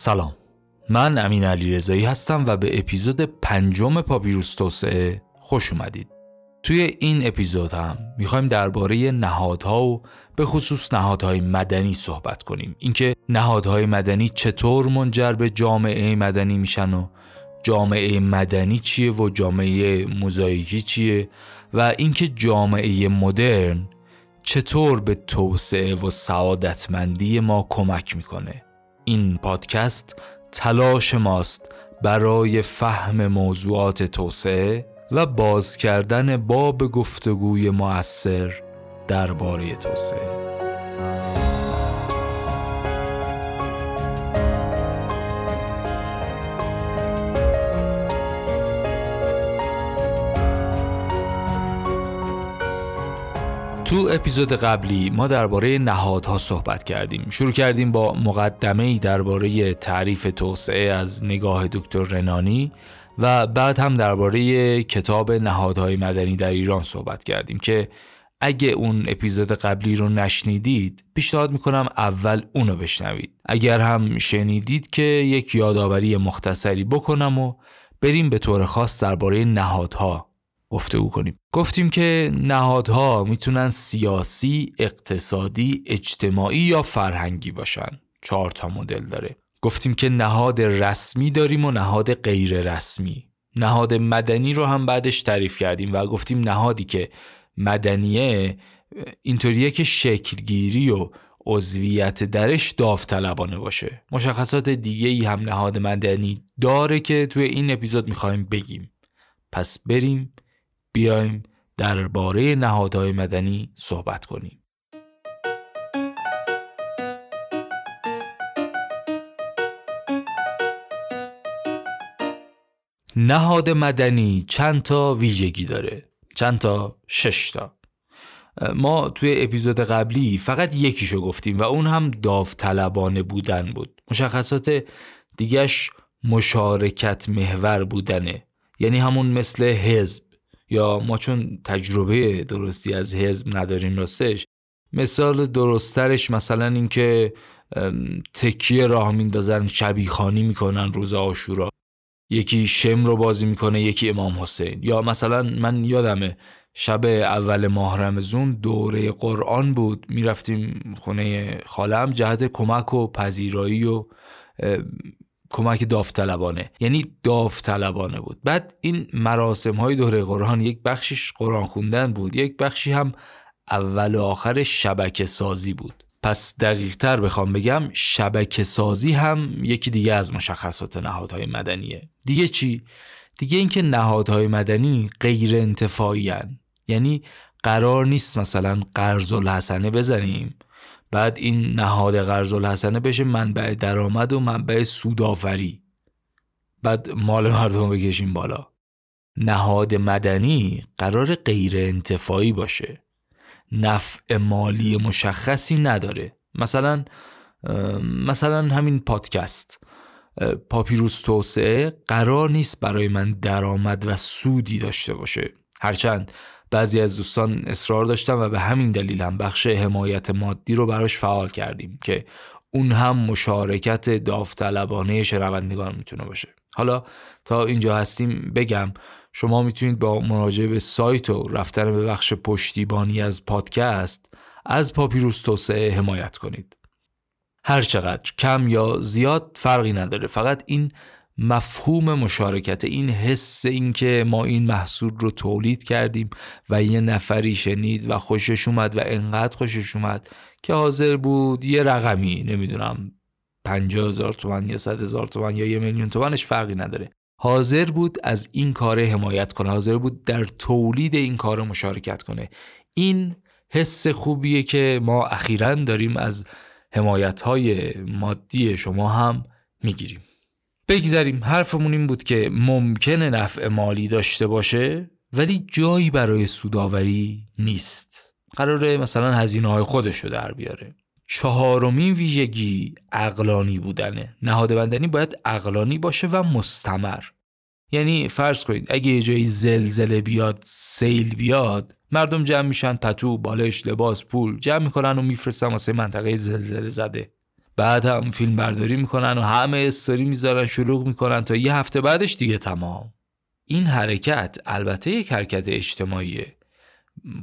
سلام. من امین علی رضایی هستم و به اپیزود پنجم پاپیروس توسعه خوش اومدید. توی این اپیزود هم می‌خوایم درباره نهادها و به خصوص نهادهای مدنی صحبت کنیم. اینکه نهادهای مدنی چطور منجر به جامعه مدنی میشن و جامعه مدنی چیه و جامعه موزاییکی چیه و اینکه جامعه مدرن چطور به توسعه و سعادتمندی ما کمک می‌کنه. این پادکست تلاش ماست برای فهم موضوعات توسعه و باز کردن باب گفتگوی موثر درباره توسعه. تو اپیزود قبلی ما درباره نهادها صحبت کردیم. شروع کردیم با مقدمه ای درباره تعریف توسعه از نگاه دکتر رنانی و بعد هم درباره کتاب نهادهای مدنی در ایران صحبت کردیم که اگه اون اپیزود قبلی رو نشنیدید پیشنهاد می‌کنم اول اونو بشنوید. اگر هم شنیدید که یک یادآوری مختصری بکنم و بریم به طور خاص درباره نهادها گفتگو کنیم. گفتیم که نهادها می‌تونن سیاسی، اقتصادی، اجتماعی یا فرهنگی باشن. چهار تا مدل داره. گفتیم که نهاد رسمی داریم و نهاد غیر رسمی. نهاد مدنی رو هم بعدش تعریف کردیم و گفتیم نهادی که مدنیه اینطوریه که شکلگیری و عضویت درش داوطلبانه باشه. مشخصات دیگه ای هم نهاد مدنی داره که توی این اپیزود می‌خوایم بگیم. پس بریم بیایم درباره نهادهای مدنی صحبت کنیم. نهاد مدنی چند تا ویژگی داره؟ چند تا؟ شش تا. ما توی اپیزود قبلی فقط یکیشو گفتیم و اون هم داوطلبانه بودن بود. مشخصات دیگش مشارکت محور بودنه. یعنی همون مثل حزب. یا ما چون تجربه درستی از حزب نداریم راستش مثال درسترش مثلا اینکه تکیه راه میندازن شبیخانی می‌کنن روز آشورا یکی شم رو بازی می‌کنه یکی امام حسین. یا مثلا من یادمه شب اول ماه رمزون دوره قرآن بود می‌رفتیم خونه خالم جهت کمک و پذیرایی و کمک داوطلبانه. یعنی داوطلبانه بود. بعد این مراسم های دوره قرآن یک بخشش قرآن خوندن بود یک بخشی هم اول و آخر شبکه سازی بود. پس دقیق تر بخوام بگم شبکه سازی هم یکی دیگه از مشخصات نهادهای مدنیه. دیگه چی؟ دیگه اینکه نهادهای مدنی غیر انتفاعی یعنی قرار نیست مثلا قرض الحسنه بزنیم. بعد این نهاد قرض الحسنه بشه منبع درآمد و منبع سودآوری. بعد مال مردم بکشیم بالا. نهاد مدنی قرار غیر انتفاعی باشه. نفع مالی مشخصی نداره. مثلا مثلا همین پادکست. پاپیروس توسعه قرار نیست برای من درآمد و سودی داشته باشه. هرچند بعضی از دوستان اصرار داشتن و به همین دلیل هم بخش حمایت مادی رو براش فعال کردیم که اون هم مشارکت داوطلبانه شنوندگان می‌تونه باشه. حالا تا اینجا هستیم بگم شما می‌تونید با مراجعه به سایت و رفتن به بخش پشتیبانی از پادکست از پاپیروس توسعه حمایت کنید. هر چقدر کم یا زیاد فرقی نداره. فقط این مفهوم مشارکت. این حس اینکه ما این محصول رو تولید کردیم و یه نفری شنید و خوشش اومد و انقدر خوشش اومد که حاضر بود یه رقمی نمی‌دونم پنجاه هزار تومن یا صد هزار تومن یا یه میلیون تومنش فرقی نداره. حاضر بود از این کار حمایت کنه. حاضر بود در تولید این کار مشارکت کنه. این حس خوبیه که ما اخیرا داریم از حمایت های مادی شما هم می‌گیریم. بگذاریم حرفمون این بود که ممکنه نفع مالی داشته باشه ولی جایی برای سوداوری نیست. قراره مثلا هزینه های خودش رو در بیاره. چهارمین ویژگی اقلانی بودنه. نهاد بندنی باید اقلانی باشه و مستمر. یعنی فرض کنید اگه یه جایی زلزله بیاد سیل بیاد مردم جمع میشن پتو بالش لباس پول جمع می‌کنن و میفرستن واسه منطقه زلزله زده. بعد هم فیلم برداری می‌کنن و همه استوری می‌ذارن شروع می‌کنن تا یه هفته بعدش دیگه تمام. این حرکت البته یک حرکت اجتماعیه.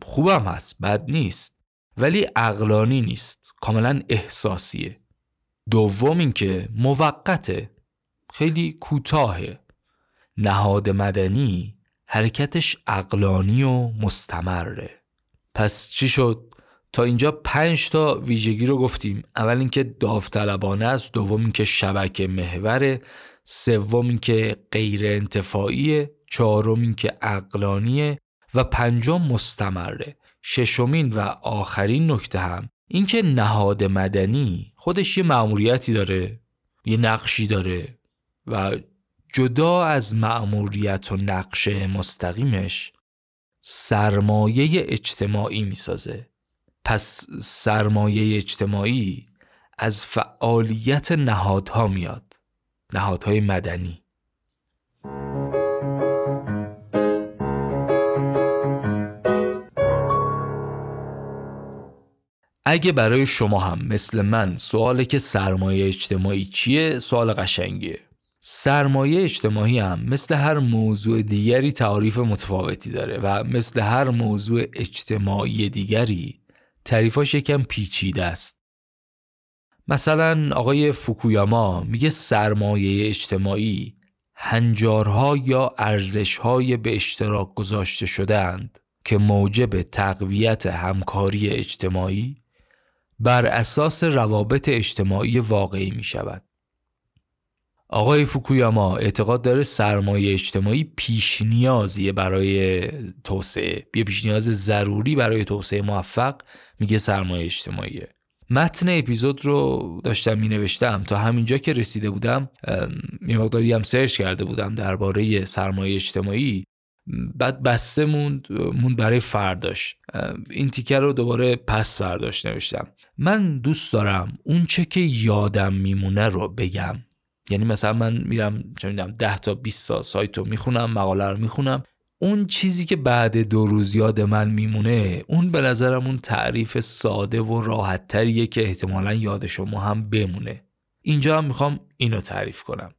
خوبم هست بد نیست ولی اقلانی نیست کاملا احساسیه. دوم اینکه موقته خیلی کوتاهه. نهاد مدنی حرکتش اقلانی و مستمره. پس چی شد؟ تا اینجا پنج تا ویژگی رو گفتیم. اول اینکه داوطلبانه است دوم اینکه شبکه محوره سوم اینکه غیر انتفاعیه چهارم اینکه اقلانیه و پنجم مستمره. ششمین و آخرین نکته هم اینکه نهاد مدنی خودش یه مأموریتی داره یه نقشی داره و جدا از مأموریت و نقش مستقیمش سرمایه اجتماعی می‌سازه. پس سرمایه اجتماعی از فعالیت نهادها میاد. نهادهای مدنی. اگه برای شما هم مثل من سواله که سرمایه اجتماعی چیه سوال قشنگیه. سرمایه اجتماعی هم مثل هر موضوع دیگری تعریف متفاوتی داره و مثل هر موضوع اجتماعی دیگری تعریفاش یکم پیچیده است مثلا آقای فوکویاما میگه سرمایه اجتماعی هنجارها یا ارزشهای به اشتراک گذاشته شدهاند که موجب تقویت همکاری اجتماعی بر اساس روابط اجتماعی واقعی می شود. آقای فوکویاما اعتقاد داره سرمایه اجتماعی پیش نیازیه برای توسعه. یه پیش نیاز ضروری برای توسعه موفق میگه سرمایه اجتماعیه. متن اپیزود رو داشتم می نوشتم تا همینجا که رسیده بودم یه مقداری هم سرچ کرده بودم درباره سرمایه اجتماعی. بعد بسته موند موند برای فرداش. این تیکر رو دوباره پس فرداش نوشتم. من دوست دارم اون چه که یادم میمونه رو بگم. یعنی مثلا من میرم چه می‌دونم 10 تا 20 تا سایت رو می‌خونم مقاله رو می‌خونم. اون چیزی که بعد دو روز یاد من میمونه اون به نظرم اون تعریف ساده و راحت تریه که احتمالا یاد شما هم بمونه. اینجا هم می‌خوام اینو تعریف کنم.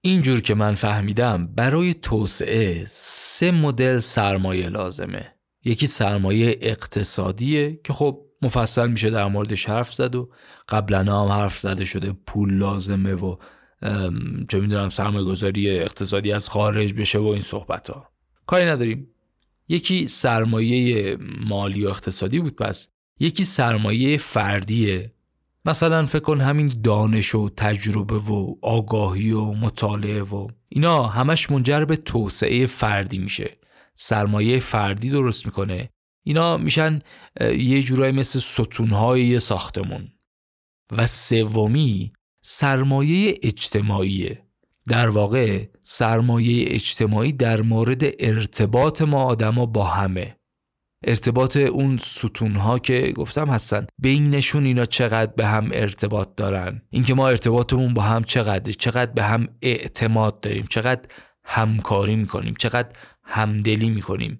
اینجور که من فهمیدم برای توسعه سه مدل سرمایه لازمه. یکی سرمایه اقتصادیه که خب مفصل میشه در موردش حرف زد و قبلا هم حرف زده شده پول لازمه و چه می‌دونم سرمایه گذاری اقتصادی از خارج بشه و این صحبت ها کاری نداریم. یکی سرمایه مالی و اقتصادی بود پس. یکی سرمایه فردیه مثلا فکر کن همین دانش و تجربه و آگاهی و مطالعه و اینا همش منجر به توسعه فردی میشه. سرمایه فردی درست می‌کنه. اینا میشن یه جورایی مثل ستونهای یه ساختمون. و سومی سرمایه اجتماعیه. در واقع سرمایه اجتماعی در مورد ارتباط ما آدما با همه. ارتباط اون ستونها که گفتم هستن. بینشون اینا چقدر به هم ارتباط دارن. اینکه ما ارتباطمون با هم چقدر چقدر به هم اعتماد داریم. چقدر همکاری می‌کنیم. چقدر همدلی می‌کنیم.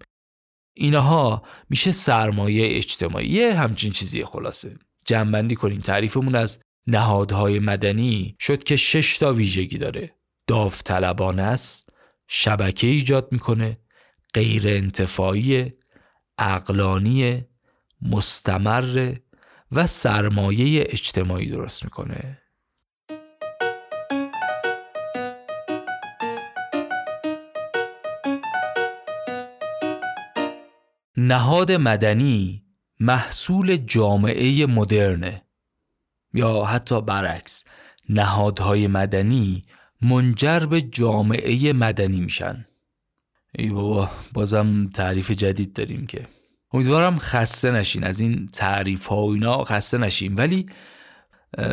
اینها میشه سرمایه اجتماعی. همچین چیزی خلاصه. جنبندی کنیم. تعریفمون از نهادهای مدنی شد که شش تا ویژگی داره. داوطلبانه است شبکه ایجاد می‌کنه غیر انتفاعی اقلانی مستمر و سرمایه اجتماعی درست می‌کنه. نهاد مدنی محصول جامعه مدرنه. یا حتی برعکس نهادهای مدنی منجر به جامعه مدنی میشن. ای بابا بازم تعریف جدید داریم که. امیدوارم خسته نشین. از این تعریف ها و اینا خسته نشین ولی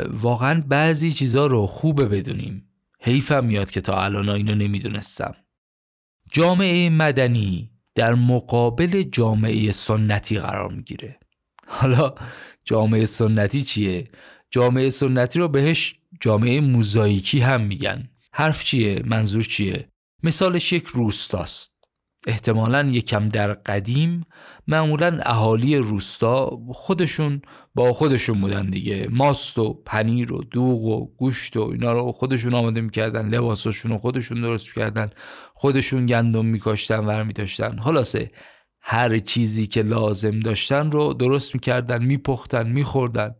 واقعا بعضی چیزا رو خوبه بدونیم. حیفم میاد که تا الان اینو نمی‌دونستم. جامعه مدنی در مقابل جامعه سنتی قرار می‌گیره. حالا جامعه سنتی چیه؟ جامعه سنتی رو بهش جامعه موزاییکی هم میگن. حرف چیه؟ منظور چیه؟ مثالش یک روستاست. احتمالا یکم در قدیم معمولا اهالی روستا خودشون با خودشون بودن دیگه. ماست و پنیر و دوغ و گوشت و اینا رو خودشون آماده می‌کردن لباساشون رو خودشون درست می‌کردن خودشون گندم میکاشتن ور میداشتن. خلاصه هر چیزی که لازم داشتن رو درست می‌کردن میپختن میخوردن.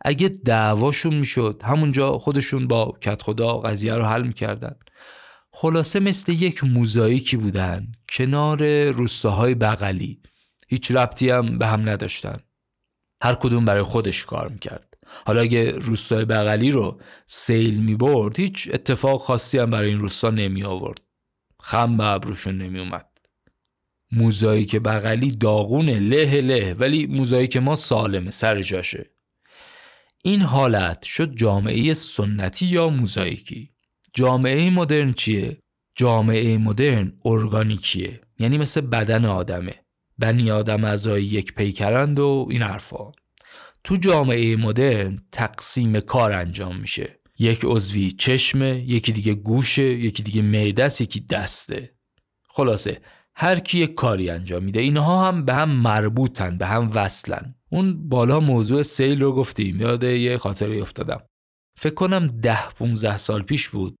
اگه دعواشون می‌شد همونجا خودشون با کت خدا قضیه رو حل می‌کردن. خلاصه مثل یک موزاییکی بودن کنار روستاهای بغلی. هیچ ربطی هم به هم نداشتن. هر کدوم برای خودش کار می‌کرد. حالا اگه روستای بغلی رو سیل می‌برد هیچ اتفاق خاصی هم برای این روستا نمی آورد خم به ابروشون نمی اومد که بغلی داغونه له له ولی موزایی که ما سالمه سر جاشه. این حالت شد جامعه سنتی یا موزاییکی؟ جامعه مدرن چیه؟ جامعه مدرن ارگانیکیه یعنی مثل بدن آدمه. بنی آدم اعضای یک پیکرند و این حرفا. تو جامعه مدرن تقسیم کار انجام میشه. یک عضوی چشمه یکی دیگه گوشه یکی دیگه معده یکی دسته. خلاصه هر کی کاری انجام میده اینها هم به هم مربوطن به هم وصلن. اون بالا موضوع سیل رو گفتیم. یاد یه خاطری افتادم. فکر کنم ده 15 سال پیش بود.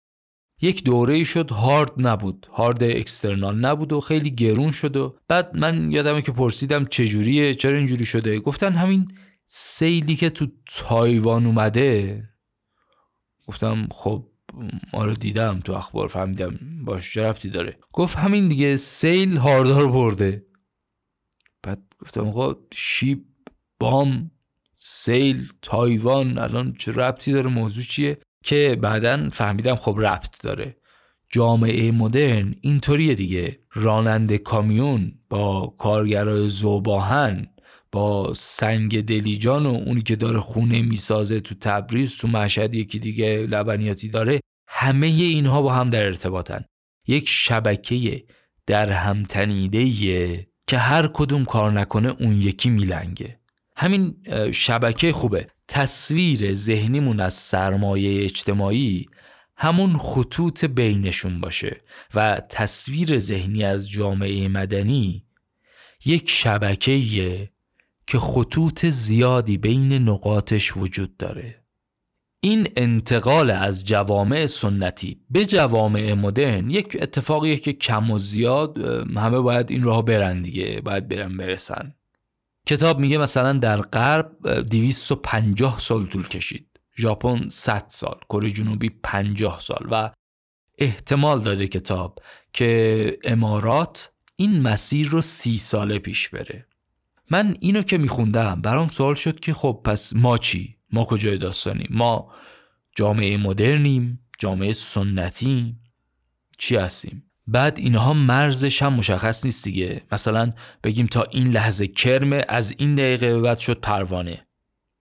یک دوره شد هارد نبود. هارد اکسترنال نبود و خیلی گرون شد و بعد من یادمه که پرسیدم چجوریه چرا اینجوری شده؟ گفتن همین سیلی که تو تایوان اومده. گفتم خب ما رو دیدم تو اخبار فهمیدم باش چه داره. گفت همین دیگه سیل هاردار برده. بعد گفتم آقا شیب بام سیل تایوان الان چه ربطی داره؟ موضوع چیه؟ که بعدا فهمیدم خب ربط داره. جامعه مدرن اینطوریه دیگه. راننده کامیون با کارگرای زوباهن با سنگ دلیجان و اونی که داره خونه می‌سازه تو تبریز تو مشهد یکی دیگه لبنیاتی داره. همه اینها با هم در ارتباطن. یک شبکه در هم تنیده که هر کدوم کار نکنه اون یکی میلنگه. همین شبکه خوبه. تصویر ذهنیمون از سرمایه اجتماعی همون خطوط بینشون باشه و تصویر ذهنی از جامعه مدنی یک شبکه که خطوط زیادی بین نقاطش وجود داره. این انتقال از جوامع سنتی به جوامع مدرن یک اتفاقیه که کم و زیاد همه باید این راه برن دیگه باید برن برسن. کتاب میگه مثلا در غرب 250 سال طول کشید ژاپن 100 سال کره جنوبی 50 سال و احتمال داده کتاب که امارات این مسیر رو سی ساله پیش بره من اینو که میخوندم برام سوال شد که خب پس ما چی؟ ما کجای داستانیم؟ ما جامعه مدرنیم؟ جامعه سنتیم؟ چی هستیم؟ بعد اینها مرزش هم مشخص نیست دیگه. مثلا بگیم تا این لحظه کرمه از این دقیقه به بعد شد پروانه.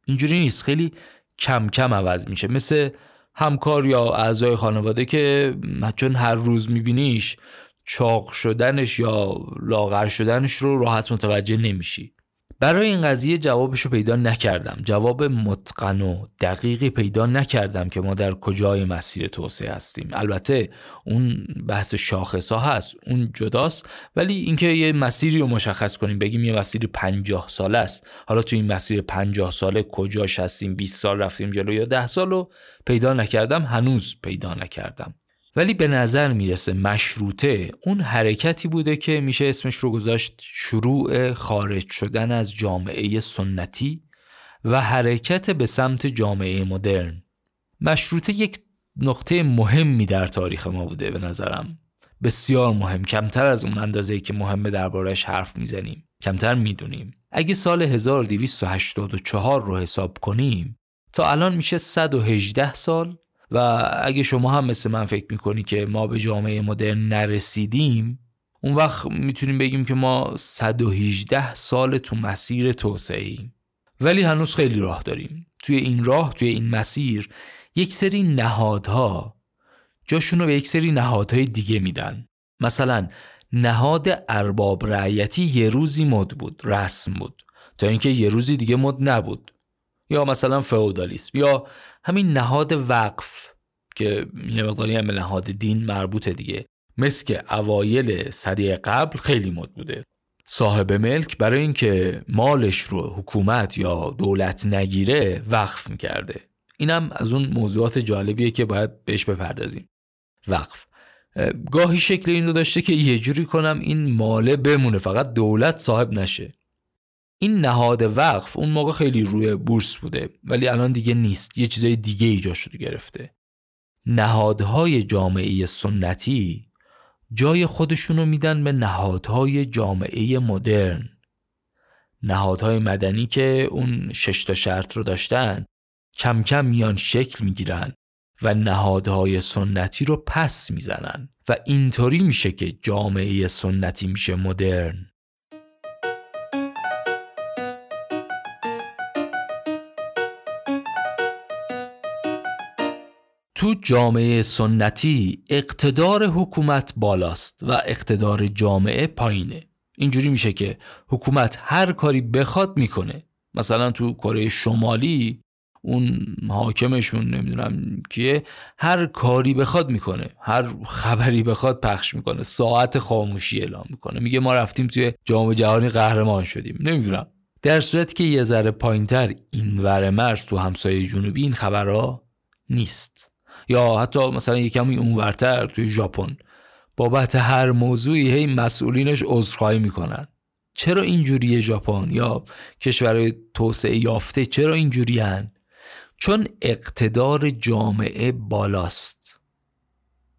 اینجوری نیست. خیلی کم کم عوض میشه. مثل همکار یا اعضای خانواده که چون هر روز میبینیش چاق شدنش یا لاغر شدنش رو راحت متوجه نمیشی. برای این قضیه جوابش رو پیدا نکردم. جواب متقن و دقیقی پیدا نکردم که ما در کجای مسیر توسعه هستیم. البته اون بحث شاخص ها هست اون جداست ولی اینکه یه مسیری رو مشخص کنیم بگیم یه مسیر پنجاه ساله است. حالا تو این مسیر پنجاه ساله کجاش هستیم 20 سال رفتیم جلو یا ده سال رو پیدا نکردم هنوز پیدا نکردم. ولی به نظر می‌رسه مشروطه اون حرکتی بوده که میشه اسمش رو گذاشت شروع خارج شدن از جامعه سنتی و حرکت به سمت جامعه مدرن. مشروطه یک نقطه مهمی در تاریخ ما بوده به نظرم. بسیار مهم. کمتر از اون اندازه که مهمه دربارش حرف می‌زنیم. کمتر می‌دونیم. اگه سال 1284 رو حساب کنیم تا الان میشه 118 سال و اگه شما هم مثل من فکر می‌کنی که ما به جامعه مدرن نرسیدیم اون وقت می‌تونیم بگیم که ما 118 سال تو مسیر توسعه ولی هنوز خیلی راه داریم. توی این راه توی این مسیر یک سری نهادها جاشون رو به یک سری نهادهای دیگه میدن. مثلا نهاد ارباب رعیتی یه روزی مد بود رسم بود. تا اینکه یه روزی دیگه مد نبود. یا مثلا فئودالیسم. یا همین نهاد وقف که یه مقداری هم به نهاد دین مربوطه دیگه. مثل که اوایل صدی قبل خیلی مد بوده. صاحب ملک برای اینکه مالش رو حکومت یا دولت نگیره وقف می‌کرده. اینم از اون موضوعات جالبیه که باید بهش بپردازیم. وقف. گاهی شکل این رو داشته که یه جوری کنم این ماله بمونه فقط دولت صاحب نشه. این نهاد وقف اون موقع خیلی روی بورس بوده ولی الان دیگه نیست. یه چیزای دیگه ایجاد شده گرفته. نهادهای جامعه سنتی جای خودشونو میدن به نهادهای جامعه مدرن. نهادهای مدنی که اون شش تا شرط رو داشتن کم کم میان شکل می‌گیرن و نهادهای سنتی رو پس می‌زنن. و اینطوری میشه که جامعه سنتی میشه مدرن. تو جامعه سنتی اقتدار حکومت بالاست و اقتدار جامعه پایینه. اینجوری میشه که حکومت هر کاری بخواد می‌کنه. مثلا تو کره شمالی اون حاکمشون نمی‌دونم کیه هر کاری بخواد می‌کنه. هر خبری بخواد پخش می‌کنه. ساعت خاموشی اعلام می‌کنه. میگه ما رفتیم توی جام جهانی قهرمان شدیم. نمی‌دونم. در صورتی که یه ذره پایینتر این ور مرز تو همسایه جنوبی این خبرها نیست. یا حتی مثلا یکمی اونورتر توی ژاپن. بابت هر موضوعی هی مسئولینش عذرخواهی می‌کنن. چرا اینجوریه ژاپن؟ یا کشورهای توسعه یافته چرا اینجوریان چون اقتدار جامعه بالاست.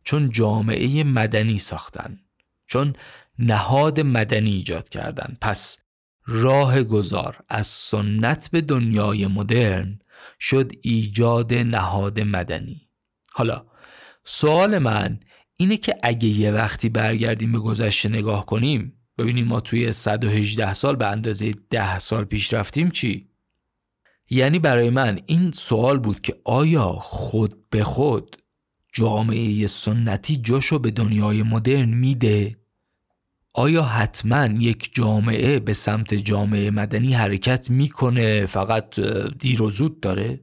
چون جامعه مدنی ساختن. چون نهاد مدنی ایجاد کردن. پس راه گذار از سنت به دنیای مدرن شد ایجاد نهاد مدنی. حالا سوال من اینه که اگه یه وقتی برگردیم به گذشته نگاه کنیم ببینیم ما توی 118 سال به اندازه 10 سال پیش رفتیم چی؟ یعنی برای من این سوال بود که آیا خود به خود جامعه سنتی جاشو به دنیای مدرن میده؟ آیا حتما یک جامعه به سمت جامعه مدنی حرکت می‌کنه فقط دیر و زود داره؟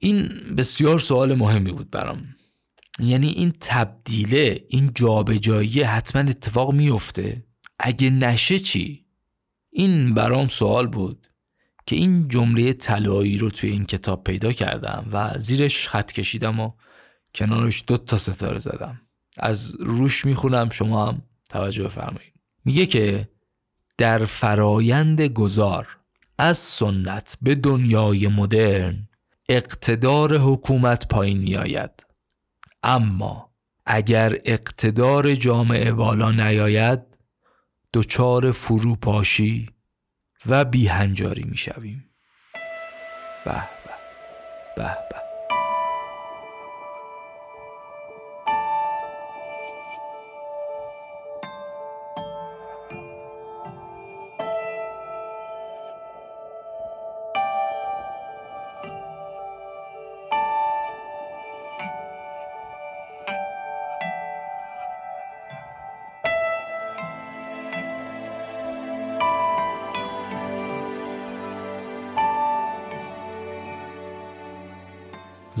این بسیار سوال مهمی بود برام. یعنی این تبدیله این جابجایی حتما اتفاق میفته اگه نشه چی؟ این برام سوال بود که این جمله طلایی رو توی این کتاب پیدا کردم و زیرش خط کشیدم و کنارش دو تا ستاره زدم. از روش می‌خونم شما هم توجه بفرمایید. میگه که در فرایند گذار از سنت به دنیای مدرن اقتدار حکومت پایین میآید. اما اگر اقتدار جامعه بالا نیاید دچار فروپاشی و بیهنجاری می‌شویم. به به به به.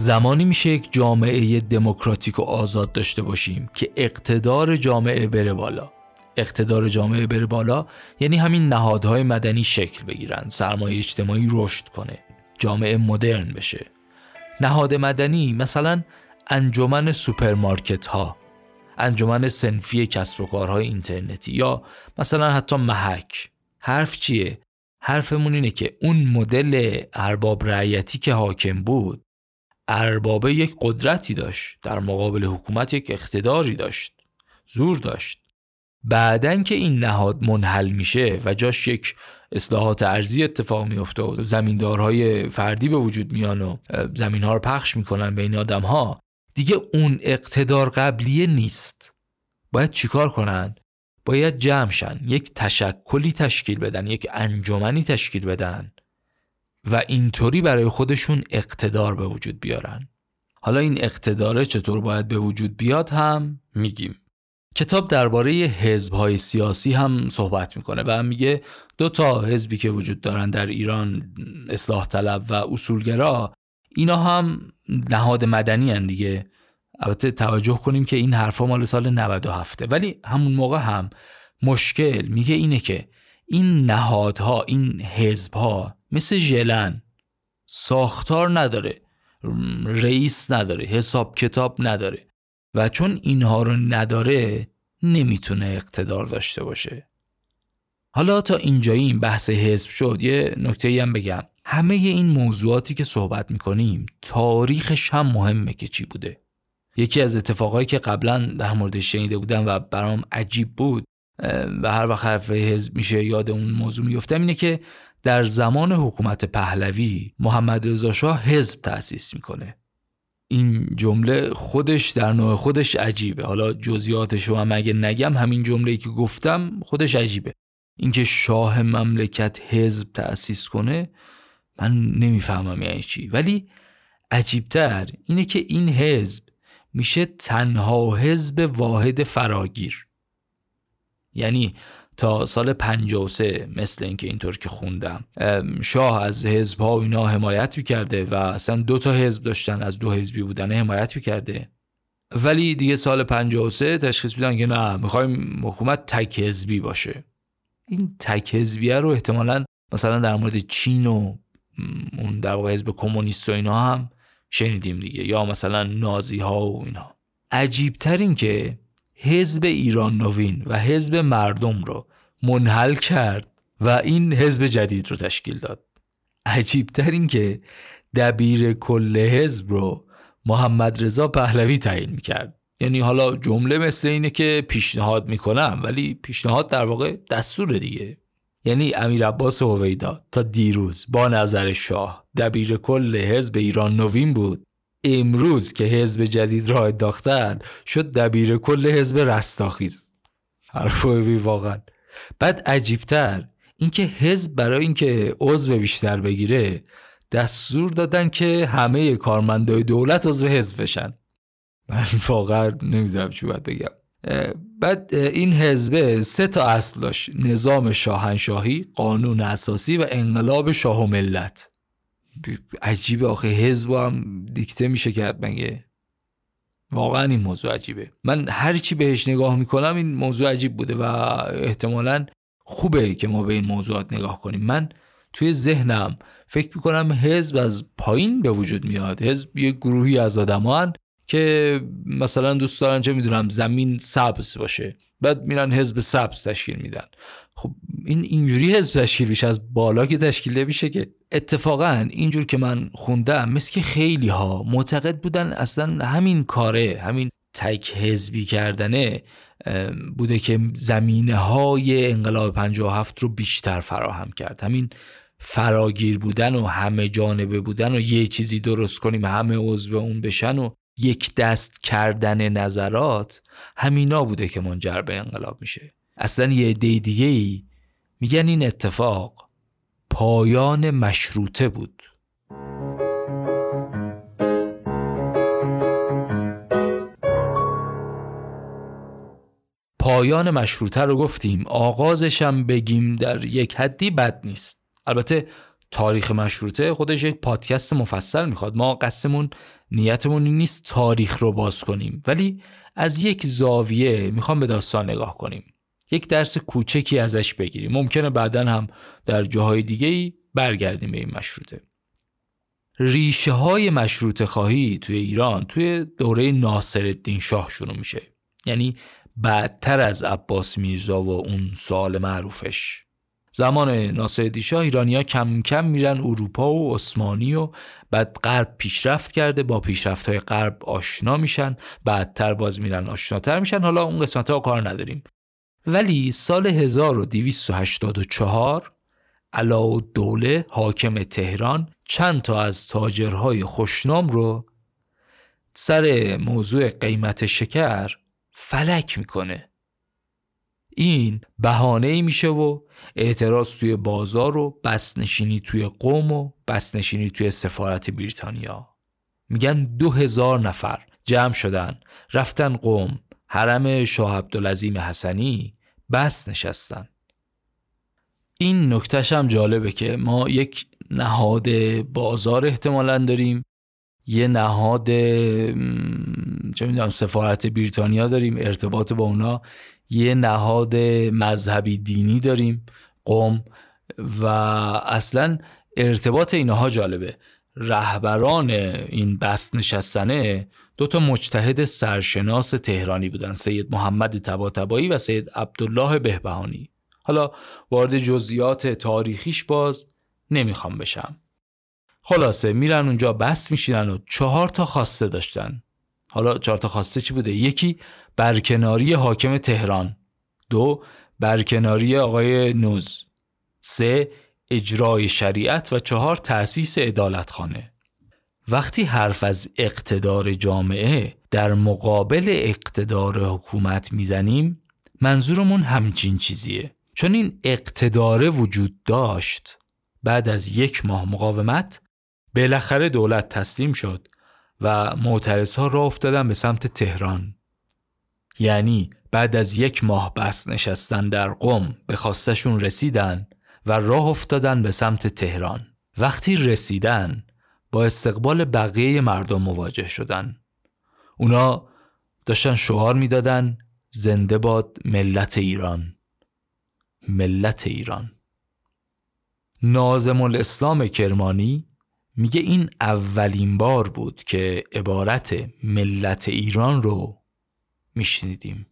زمانی میشه یک جامعه دموکراتیک و آزاد داشته باشیم که اقتدار جامعه بره بالا. اقتدار جامعه بره بالا یعنی همین نهادهای مدنی شکل بگیرن سرمایه اجتماعی رشد کنه جامعه مدرن بشه. نهاد مدنی مثلا انجمن سوپرمارکت ها انجمن صنفی کسب و کارهای اینترنتی یا مثلا حتی محک. حرف چیه؟ حرفمون اینه که اون مدل ارباب رعیتی که حاکم بود اربابه یک قدرتی داشت. در مقابل حکومت یک اقتداری داشت. زور داشت. بعدن که این نهاد منحل میشه و جاش یک اصلاحات ارزی اتفاق میفته و زمیندارهای فردی به وجود میان و زمین ها رو پخش می‌کنن بین آدم ها دیگه اون اقتدار قبلیه نیست. باید چیکار کنن؟ باید جمع شن. یک تشکلی تشکیل بدن یک انجمنی تشکیل بدن. و اینطوری برای خودشون اقتدار به وجود بیارن. حالا این اقتداره چطور باید به وجود بیاد هم میگیم. کتاب درباره حزب‌های سیاسی هم صحبت می‌کنه و میگه دو تا حزبی که وجود دارن در ایران اصلاح طلب و اصولگرا اینا هم نهاد مدنی هن دیگه. البته توجه کنیم که این حرفا مال سال 97 ولی همون موقع هم مشکل میگه اینه که این نهادها این حزبها مثل ژلن. ساختار نداره. رئیس نداره. حساب کتاب نداره. و چون اینها رو نداره نمی‌تونه اقتدار داشته باشه. حالا تا اینجایی این بحث حزب شد یه نکته هم بگم. همه این موضوعاتی که صحبت می‌کنیم تاریخش هم مهمه که چی بوده. یکی از اتفاقایی که قبلا در مورد شنیده بودم و برام عجیب بود و هر وقت حرف حزب میشه یاد اون موضوع میفتم اینه که در زمان حکومت پهلوی محمد رضا شاه حزب تأسیس می‌کنه. این جمله خودش در نوع خودش عجیبه. حالا جزئیاتش رو هم اگه نگم همین جمله که گفتم خودش عجیبه. اینکه شاه مملکت حزب تأسیس کنه من نمی‌فهمم یعنی چی. ولی عجیبتر اینه که این حزب میشه تنها حزب واحد فراگیر. یعنی تا سال 53 مثل اینکه اینطور که خوندم. شاه از حزب ها و اینا حمایت می‌کرده و اصلا دو تا حزب داشتن از دو حزبی بودن حمایت می‌کرده. ولی دیگه سال 53 تشخیص میدن که نه می‌خوایم حکومت تک حزبی باشه. این تک حزبیه رو احتمالا مثلا در مورد چین و اون در واقع حزب کمونیست و اینا هم شنیدیم دیگه. یا مثلا نازی ها و اینا. عجیب تر این که حزب ایران نوین و حزب مردم رو منحل کرد و این حزب جدید رو تشکیل داد. عجیب تر این که دبیر کل حزب رو محمد رضا پهلوی تعیین می‌کرد. یعنی حالا جمله مثل اینه که پیشنهاد می‌کنم ولی پیشنهاد در واقع دستور دیگه. یعنی امیر عباس هویدا تا دیروز با نظر شاه دبیر کل حزب ایران نوین بود. امروز که حزب جدید را انداختن شد دبیر کل حزب رستاخیز. حرفوی واقعا بعد عجیبتر اینکه حزب برای اینکه عضو بیشتر بگیره دستور دادن که همه کارمندای دولت عضو حزب بشن. من واقعا نمی‌دونم چی باید بگم. بعد این حزب سه تا اصل داشت. نظام شاهنشاهی قانون اساسی و انقلاب شاه و ملت. عجیبه آخه حزب هم دیکته میشه کرد مگه؟ واقعا این موضوع عجیبه. من هر چی بهش نگاه می‌کنم این موضوع عجیب بوده و احتمالا خوبه که ما به این موضوعات نگاه کنیم. من توی ذهنم فکر می‌کنم حزب از پایین به وجود میاد. حزب یه گروهی از آدمان که مثلا دوست دارن چه می‌دونم زمین سبز باشه. بعد میرن حزب سبز تشکیل میدن. خب این اینجوری حزب تشکیل میشه از بالا که تشکیل میشه که اتفاقا اینجور که من خوندم مثل که خیلی ها معتقد بودن اصلا همین کاره همین تک حزبی کردنه بوده که زمینه های انقلاب 57 رو بیشتر فراهم کرد. همین فراگیر بودن و همه جانبه بودن و یه چیزی درست کنیم همه عضو اون بشن و یک دست کردن نظرات همینا بوده که منجر به انقلاب میشه. اصلا یه عده دیگه ای میگن این اتفاق پایان مشروطه بود. پایان مشروطه رو گفتیم آغازشم بگیم در یک حدی بد نیست. البته تاریخ مشروطه خودش یک پادکست مفصل می‌خواد. ما قصدمون نیتمون نیست تاریخ رو باز کنیم. ولی از یک زاویه می‌خوام به داستان نگاه کنیم. یک درس کوچکی ازش بگیریم. ممکنه بعدا هم در جاهای دیگه برگردیم به این مشروطه. ریشه های مشروط خواهی توی ایران توی دوره ناصر شاه شروع میشه. یعنی بعدتر از عباس میرزا و اون سال معروفش. زمان ناصر شاه ایرانیا کم کم میرن اروپا و عثمانی و بعد غرب پیشرفت کرده با پیشرفت های غرب آشنا میشن بعدتر باز میرن آشناتر میشن. حالا اون قسمت ها کار نداریم. ولی سال 1284 علا دوله حاکم تهران چند تا از تاجرهای خوشنام رو سر موضوع قیمت شکر فلک می‌کنه. این بهانه میشه و اعتراض توی بازار و بسنشینی توی قوم و بسنشینی توی سفارت بریتانیا. میگن دو هزار نفر جمع شدن رفتن قوم. حرم شاه عبدالعظیم حسنی بس نشستن. این نکتش هم جالبه که ما یک نهاد بازار احتمالا داریم یه نهاد چه می‌دونم سفارت بریتانیا داریم ارتباط با اونا. یه نهاد مذهبی دینی داریم قوم و اصلا ارتباط اینها جالبه. رهبران این بست نشستنه دو تا مجتهد سرشناس تهرانی بودن سید محمد تباتبایی و سید عبدالله بهبهانی. حالا وارد جزئیات تاریخیش باز نمی‌خوام بشم. خلاصه میرن اونجا بست میشینن و چهار تا خواسته داشتن. حالا چهار تا خواسته چی بوده؟ یکی برکناری حاکم تهران. دو برکناری آقای نوز. سه اجرای شریعت. و چهار تأسیس ادالتخانه وقتی حرف از اقتدار جامعه در مقابل اقتدار حکومت می‌زنیم منظورمون همچین چیزیه. چون این اقتدار وجود داشت بعد از یک ماه مقاومت بالاخره دولت تسلیم شد. و معترض ها راه افتادن به سمت تهران. یعنی بعد از یک ماه بس نشستن در قم به خواستشون رسیدن و راه افتادن به سمت تهران. وقتی رسیدن با استقبال بقیه مردم مواجه شدن. اونا داشتن شعار می‌دادن زنده باد ملت ایران ملت ایران. نازم الاسلام کرمانی میگه این اولین بار بود که عبارت ملت ایران رو میشنیدیم.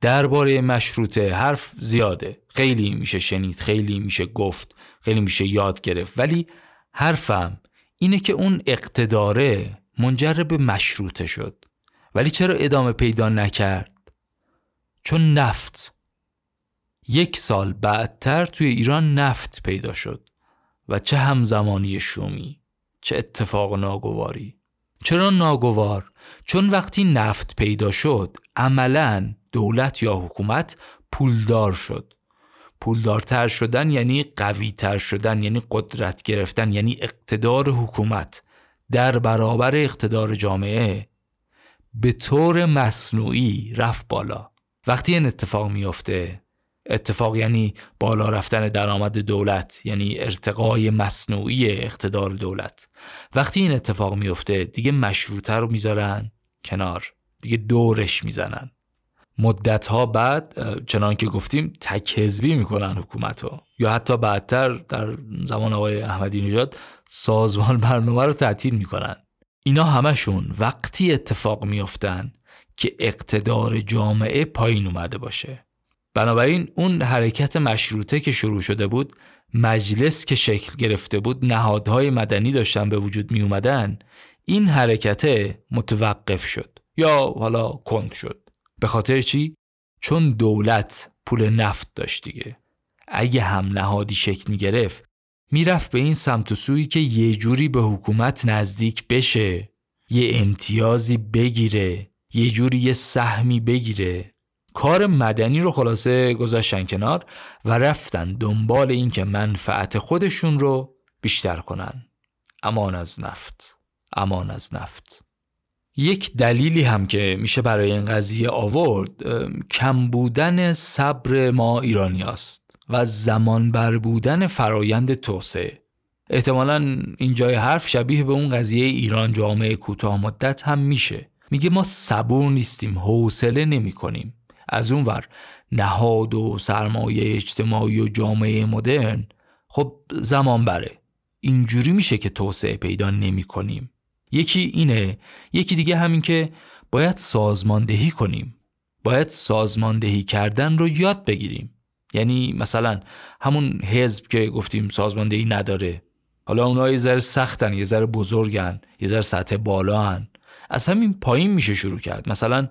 درباره مشروطه حرف زیاده. خیلی میشه شنید خیلی میشه گفت خیلی میشه یاد گرفت. ولی حرفم اینه که اون اقتداره منجر به مشروطه شد. ولی چرا ادامه پیدا نکرد؟ چون نفت یک سال بعدتر توی ایران نفت پیدا شد و چه همزمانی شومی چه اتفاق ناگواری چرا ناگوار؟ چون وقتی نفت پیدا شد عملا دولت یا حکومت پولدار شد پولدارتر شدن یعنی قویتر شدن یعنی قدرت گرفتن یعنی اقتدار حکومت در برابر اقتدار جامعه به طور مصنوعی رفت بالا. وقتی این اتفاق میفته اتفاق یعنی بالا رفتن درآمد دولت یعنی ارتقای مصنوعی اقتدار دولت. وقتی این اتفاق میفته دیگه مشروطه رو می‌ذارن کنار. دیگه دورش می‌زنن. مدت ها بعد چنان که گفتیم تک حزبی می‌کنن حکومت رو یا حتی بعدتر در زمان آقای احمدی نژاد سازمان برنامه رو تعطیل می‌کنن. اینا همشون وقتی اتفاق میافتن که اقتدار جامعه پایین اومده باشه. بنابراین اون حرکت مشروطه که شروع شده بود مجلس که شکل گرفته بود نهادهای مدنی داشتن به وجود می اومدن این حرکت متوقف شد یا حالا کند شد. به خاطر چی؟ چون دولت پول نفت داشت دیگه. اگه هم نهادی شکل می گرفت می‌رفت به این سمت و سویی که یه جوری به حکومت نزدیک بشه. یه امتیازی بگیره. یه جوری یه سهمی بگیره. کار مدنی رو خلاصه گذاشتن کنار و رفتن دنبال این که منفعت خودشون رو بیشتر کنن. امان از نفت. امان از نفت. یک دلیلی هم که میشه برای این قضیه آورد کم بودن صبر ما ایرانی است و زمان بر بودن فرایند توسعه. احتمالا این جای حرف شبیه به اون قضیه ایران جامعه کوتاه مدت هم میشه. میگه ما صبور نیستیم حوصله نمی کنیم از اون ور نهاد و سرمایه اجتماعی و جامعه مدرن خب زمان بره. اینجوری میشه که توسعه پیدا نمی کنیم یکی اینه یکی دیگه همین که باید سازماندهی کنیم. باید سازماندهی کردن رو یاد بگیریم. یعنی مثلا همون حزب که گفتیم سازماندهی نداره. حالا اونها یه ذره سختن یه ذره بزرگن یه ذره سطح بالا هن. از همین پایین میشه شروع کرد. مثلا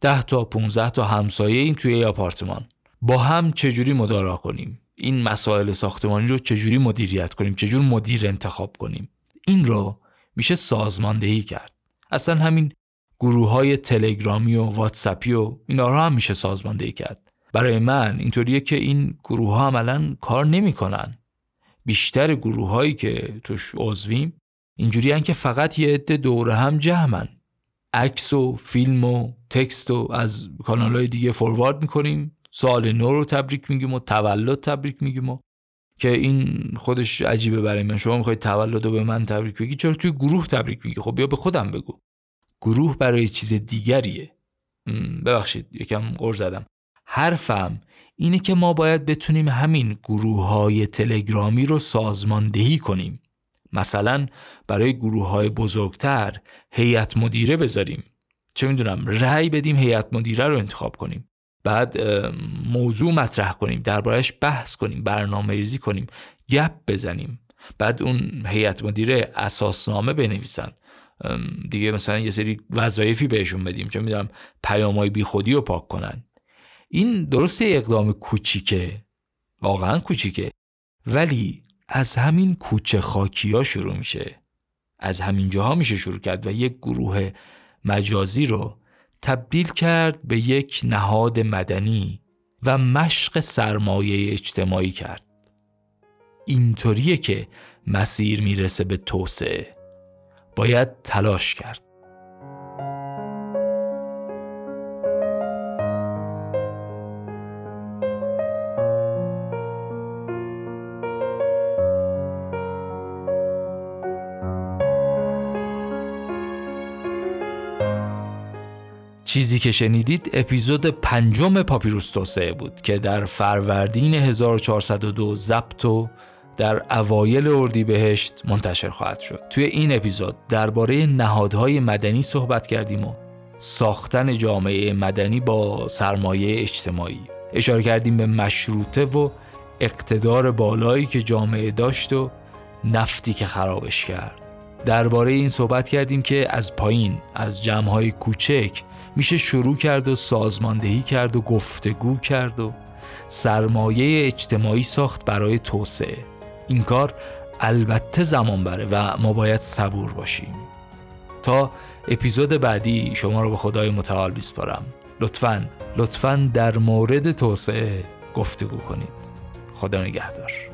ده تا 15 تا همسایه این توی یه آپارتمان. با هم چجوری مدارا کنیم؟ این مسائل ساختمانی رو چجوری مدیریت کنیم؟ چجور مدیر انتخاب کنیم؟ این رو میشه سازماندهی کرد. اصلا همین گروه های تلگرامی و واتسپی و اینا رو هم میشه سازماندهی کرد. برای من اینطوریه که این گروه ها عملا کار نمی‌کنن. بیشتر گروه هایی که توش عضویم اینجوری که فقط یه عده دوره هم جمعن. عکس و فیلم و تکست و از کانال های دیگه فوروارد می‌کنیم سال نو رو تبریک میگیم و تولد تبریک میگیم و که این خودش عجیبه برای من. شما می‌خواید تولد رو به من تبریک بگی؟ چرا توی گروه تبریک میگی؟ خب بیا به خودم بگو. گروه برای چیز دیگریه. ببخشید یکم غر زدم. حرفم اینه که ما باید بتونیم همین گروه های تلگرامی رو سازماندهی کنیم. مثلا برای گروه های بزرگتر هیئت مدیره بذاریم. چه می‌دونم رأی بدیم هیئت مدیره رو انتخاب کنیم. بعد موضوع مطرح کنیم دربارهش بحث کنیم برنامه ریزی کنیم گپ بزنیم. بعد اون هیئت مدیره اساسنامه بنویسن. دیگه مثلا یه سری وظایفی بهشون بدیم. چه می‌دونم پیامهای بیخودی رو پاک کنن. این درسته اقدام کوچیکه. واقعا کوچیکه. ولی از همین کوچه خاکی ها شروع میشه. از همین جاها میشه شروع کرد و یک گروه مجازی رو تبدیل کرد به یک نهاد مدنی و مشق سرمایه اجتماعی کرد. اینطوریه که مسیر می‌رسه به توسعه. باید تلاش کرد. چیزی که شنیدید اپیزود پنجم پاپیروس توسعه بود که در فروردین 1402 ضبط و در اوایل اردیبهشت منتشر خواهد شد. توی این اپیزود درباره نهادهای مدنی صحبت کردیم و ساختن جامعه مدنی با سرمایه اجتماعی. اشاره کردیم به مشروطه و اقتدار بالایی که جامعه داشت و نفتی که خرابش کرد. درباره این صحبت کردیم که از پایین از جمعهای کوچک میشه شروع کرد و سازماندهی کرد و گفتگو کرد و سرمایه اجتماعی ساخت برای توسعه. این کار البته زمان بره و ما باید صبور باشیم. تا اپیزود بعدی شما رو به خدای متعال بیسپارم. لطفا لطفا در مورد توسعه گفتگو کنید. خدا نگهدار.